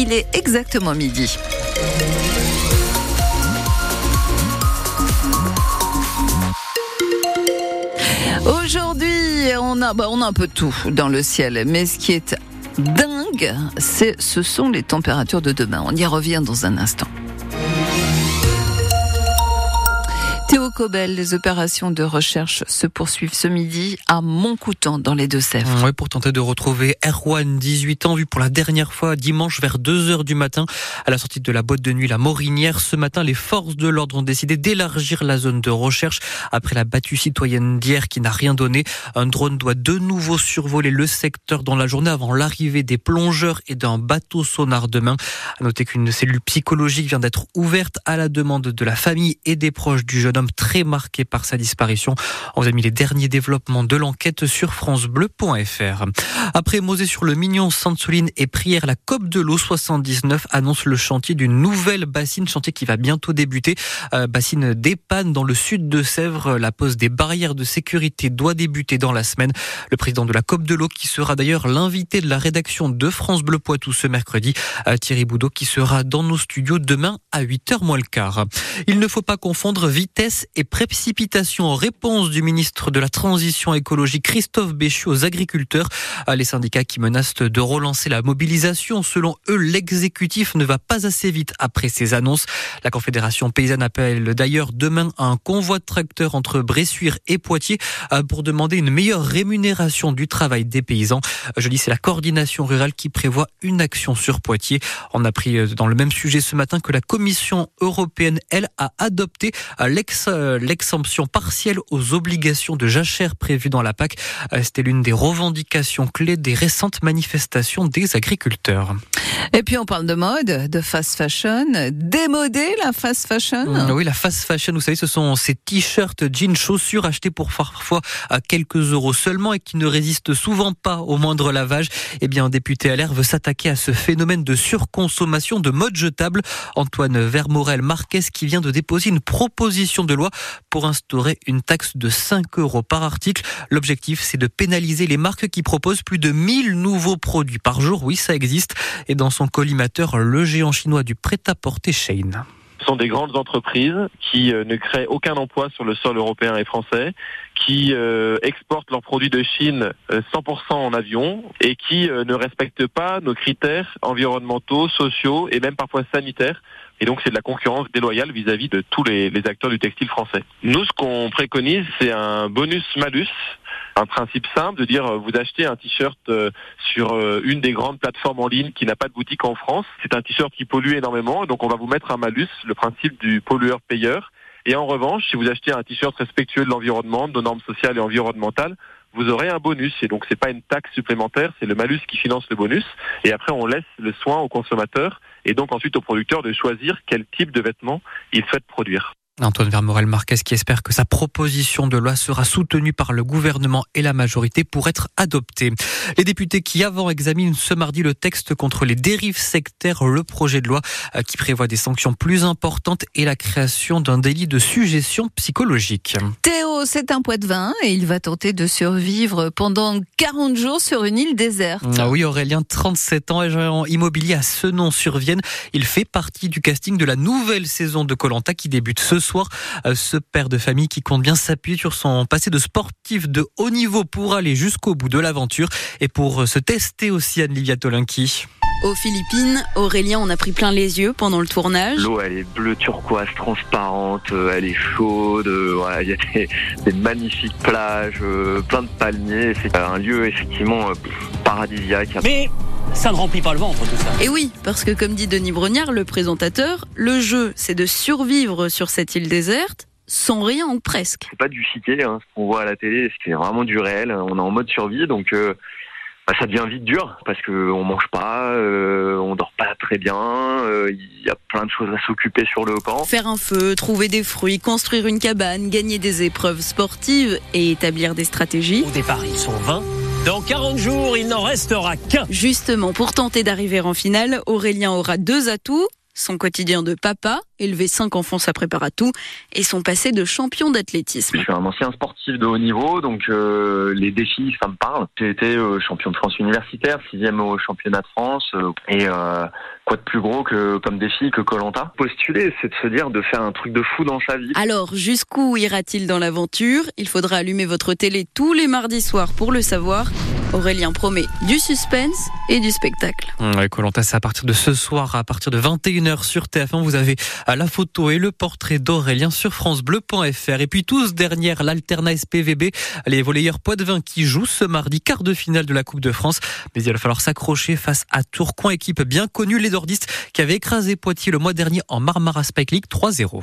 Il est exactement midi. Aujourd'hui, on a, bah, un peu tout dans le ciel, mais ce qui est dingue, ce sont les températures de demain. On y revient dans un instant. Théo Cobel, les opérations de recherche se poursuivent ce midi à Montcoutan dans les Deux-Sèvres. Oui, pour tenter de retrouver Erwan, 18 ans, vu pour la dernière fois dimanche vers 2 heures du matin à la sortie de la boîte de nuit La Morinière. Ce matin, les forces de l'ordre ont décidé d'élargir la zone de recherche après la battue citoyenne d'hier qui n'a rien donné. Un drone doit de nouveau survoler le secteur dans la journée avant l'arrivée des plongeurs et d'un bateau sonar demain. À noter qu'une cellule psychologique vient d'être ouverte à la demande de la famille et des proches du jeune homme très marqué par sa disparition. On vous a mis les derniers développements de l'enquête sur francebleu.fr. Après Mosée sur le Mignon, Sainte-Souline et Prière, la COP de l'eau 79 annonce le chantier d'une nouvelle bassine, chantier qui va bientôt débuter. Euh, bassine d'Épanne dans le sud de Sèvres. La pose des barrières de sécurité doit débuter dans la semaine. Le président de la COP de l'eau, qui sera d'ailleurs l'invité de la rédaction de France Bleu Poitou ce mercredi, euh, Thierry Boudot, qui sera dans nos studios demain à 8h moins le quart. Il ne faut pas confondre vitesse et précipitation en réponse du ministre de la Transition écologique Christophe Béchu aux agriculteurs. Ah, les syndicats qui menacent de relancer la mobilisation. Selon eux, l'exécutif ne va pas assez vite après ces annonces. La Confédération paysanne appelle d'ailleurs demain un convoi de tracteurs entre Bressuire et Poitiers ah, pour demander une meilleure rémunération du travail des paysans. Je dis c'est la coordination rurale qui prévoit une action sur Poitiers. On a pris euh, dans le même sujet ce matin que la Commission européenne, elle, a adopté ah, l'ex euh, l'exemption partielle aux obligations de jachère prévues dans la PAC. Euh, c'était l'une des revendications clés des récentes manifestations des agriculteurs. Et puis on parle de mode, de fast fashion, démodé la fast fashion. Mmh, oui, la fast fashion, vous savez, ce sont ces t-shirts, jeans, chaussures achetés pour parfois à quelques euros seulement et qui ne résistent souvent pas au moindre lavage. Eh bien, un député LR veut s'attaquer à ce phénomène de surconsommation de mode jetable. Antoine Vermorel Marquez qui vient de déposer une proposition de loi pour instaurer une taxe de 5 euros par article. L'objectif, c'est de pénaliser les marques qui proposent plus de 1000 nouveaux produits par jour. Oui, ça existe. Et dans son collimateur, le géant chinois du prêt-à-porter Shane Ce sont des grandes entreprises qui euh, ne créent aucun emploi sur le sol européen et français, qui euh, exportent leurs produits de Chine 100% euh, en avion et qui ne respectent pas nos critères environnementaux, sociaux et même parfois sanitaires et donc c'est de la concurrence déloyale vis-à-vis de tous les, les, acteurs du textile français. Nous, ce qu'on préconise, c'est un bonus-malus, un principe simple de dire euh, vous achetez un t-shirt euh, sur euh, une des grandes plateformes en ligne qui n'a pas de boutique en France. C'est un t-shirt qui pollue énormément, donc on va vous mettre un malus, le principe du pollueur-payeur. Et en revanche, si vous achetez un t-shirt respectueux de l'environnement, de normes sociales et environnementales, vous aurez un bonus. Et donc, c'est pas une taxe supplémentaire, c'est le malus qui finance le bonus. Et après, on laisse le soin aux consommateurs et donc ensuite aux producteurs de choisir quel type de vêtements ils souhaitent produire. Antoine Vermorel Marquez qui espère que sa proposition de loi sera soutenue par le gouvernement et la majorité pour être adoptée. Les députés qui avant examinent ce mardi le texte contre les dérives sectaires, le projet de loi euh, qui prévoit des sanctions plus importantes et la création d'un délit de suggestion psychologique. Théo, c'est un poids de vin et il va tenter de survivre pendant 40 jours sur une île déserte. Ah oui, Aurélien, 37 ans, agent immobilier à Senon-sur-Vienne. Il fait partie du casting de la nouvelle saison de Colanta qui débute ce soir. Euh, ce père de famille qui compte bien s'appuyer sur son passé de sportif de haut niveau pour aller jusqu'au bout de l'aventure et pour euh, se tester aussi Anne-Livia Tolinki. Aux Philippines, Aurélien on a pris plein les yeux pendant le tournage. L'eau, elle est bleu turquoise, transparente, euh, elle est chaude. Voilà, il y a des, des magnifiques plages, plein de palmiers. C'est un lieu effectivement paradisiaque. Mais ça ne remplit pas le ventre tout ça. Et oui, parce que comme dit Denis Brognard, le présentateur, le jeu, c'est de survivre sur cette île déserte sans rien ou presque. C'est pas du chiquet, hein, ce qu'on voit à la télé, c'est vraiment du réel. On est en mode survie, donc euh, bah, ça devient vite dur parce que on mange pas, euh, on dort pas très bien. Euh, il y a plein de choses à s'occuper sur le camp. Faire un feu, trouver des fruits, construire une cabane, gagner des épreuves sportives et établir des stratégies. Au départ, ils sont 20. Dans 40 jours, il n'en restera qu'un. Justement, pour tenter d'arriver en finale, Aurélien aura deux atouts son quotidien de papa, élever cinq enfants ça prépare à tout, et son passé de champion d'athlétisme. Je suis un ancien sportif de haut niveau, donc euh, les défis, ça me parle. J'ai été euh, champion de France universitaire, sixième au championnat de France, euh, et euh, quoi de plus gros que comme défi que Colanta Postuler, c'est de se dire de faire un truc de fou dans sa vie. Alors, jusqu'où ira-t-il dans l'aventure? Il faudra allumer votre télé tous les mardis soirs pour le savoir. Aurélien promet du suspense et du spectacle. Colanta, c'est à partir de ce soir, à partir de 21h sur TF1. Vous avez la photo et le portrait d'Aurélien sur francebleu.fr. Et puis tous dernière, l'Alterna SPVB, les volleyeurs Poitvin qui jouent ce mardi, quart de finale de la Coupe de France. Mais il va falloir s'accrocher face à Tourcoing, équipe bien connue, les nordistes, qui avait écrasé Poitiers le mois dernier en Marmara Spike League 3-0.